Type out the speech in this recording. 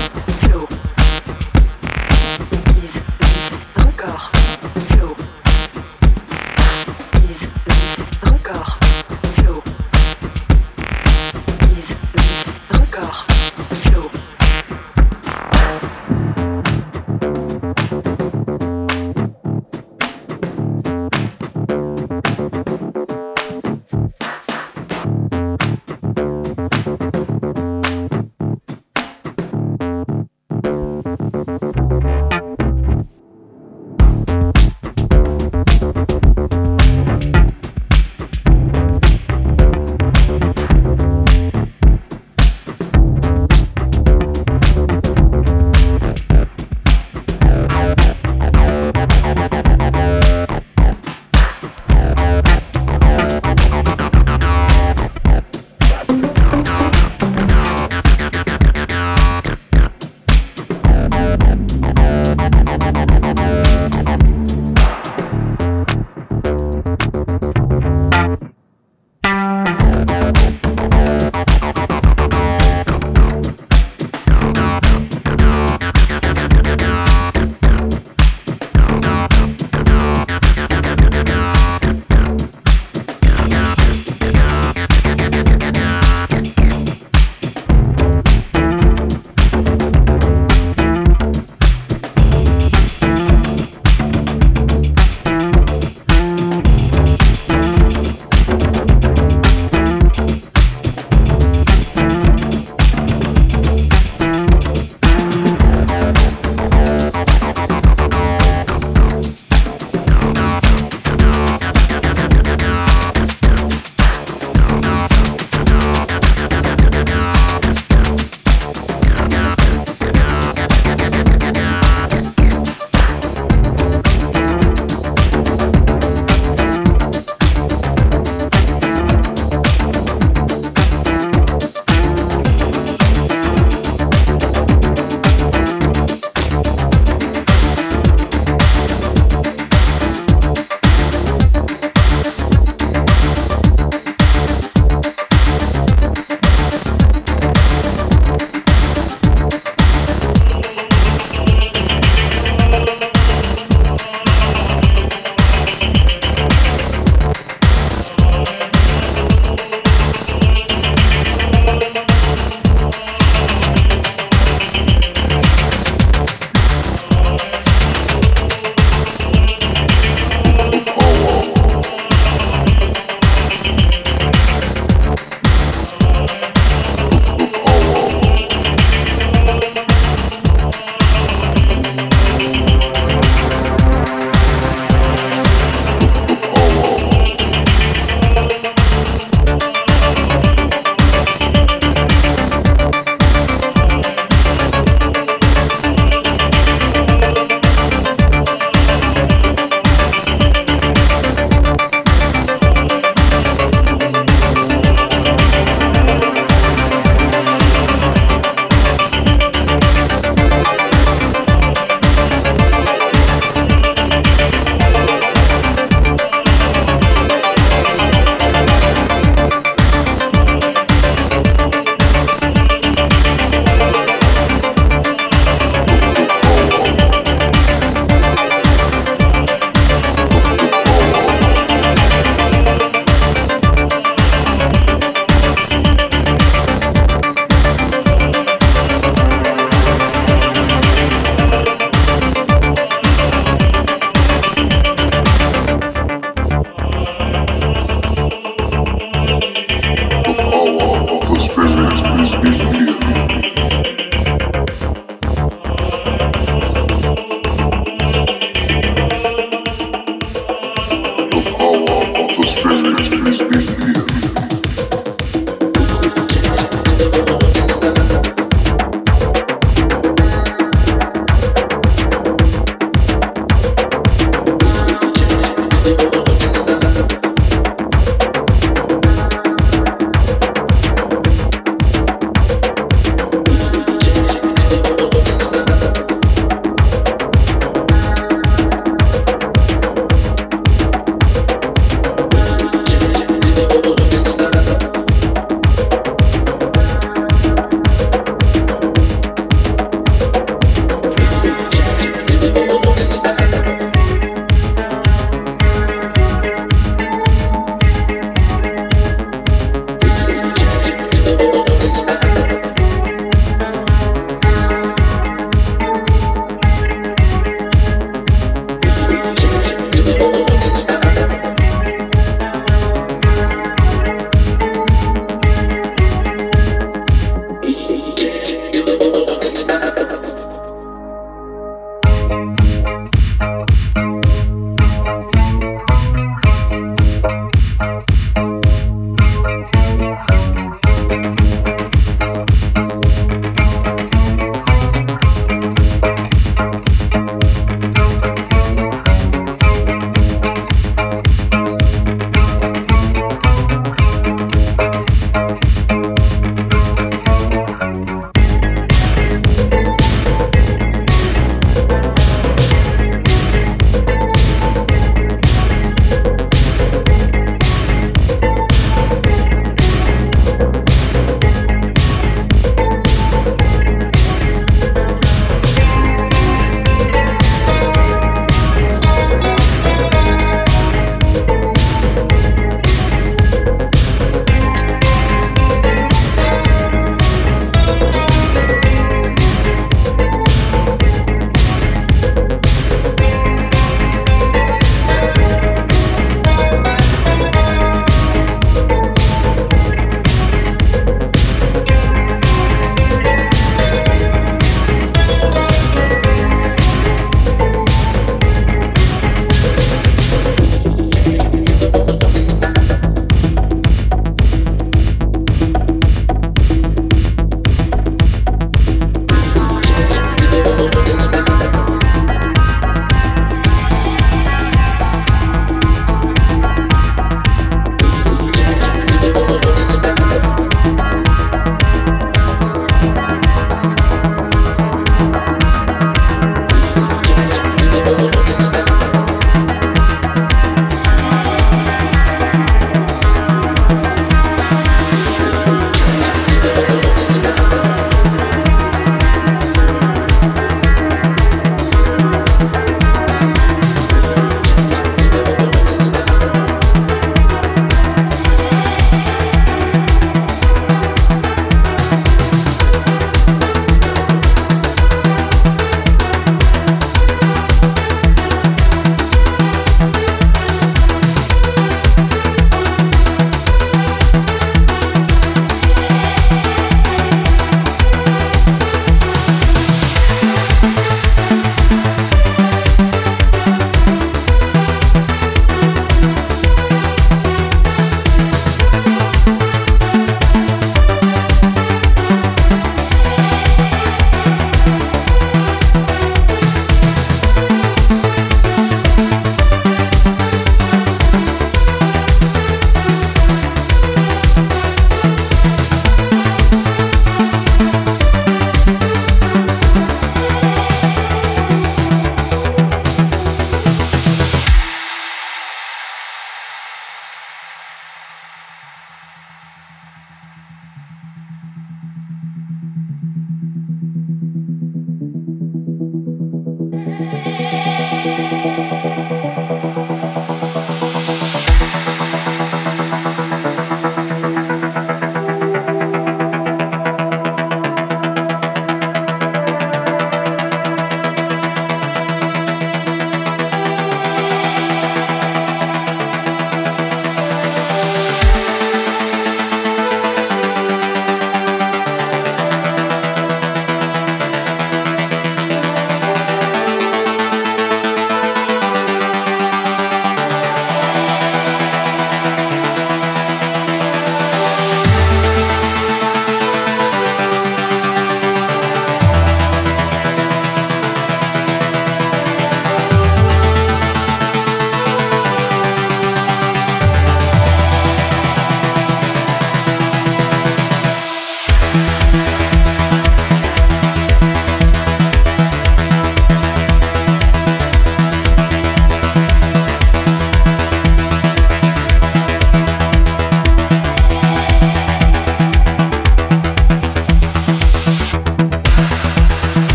Yeah.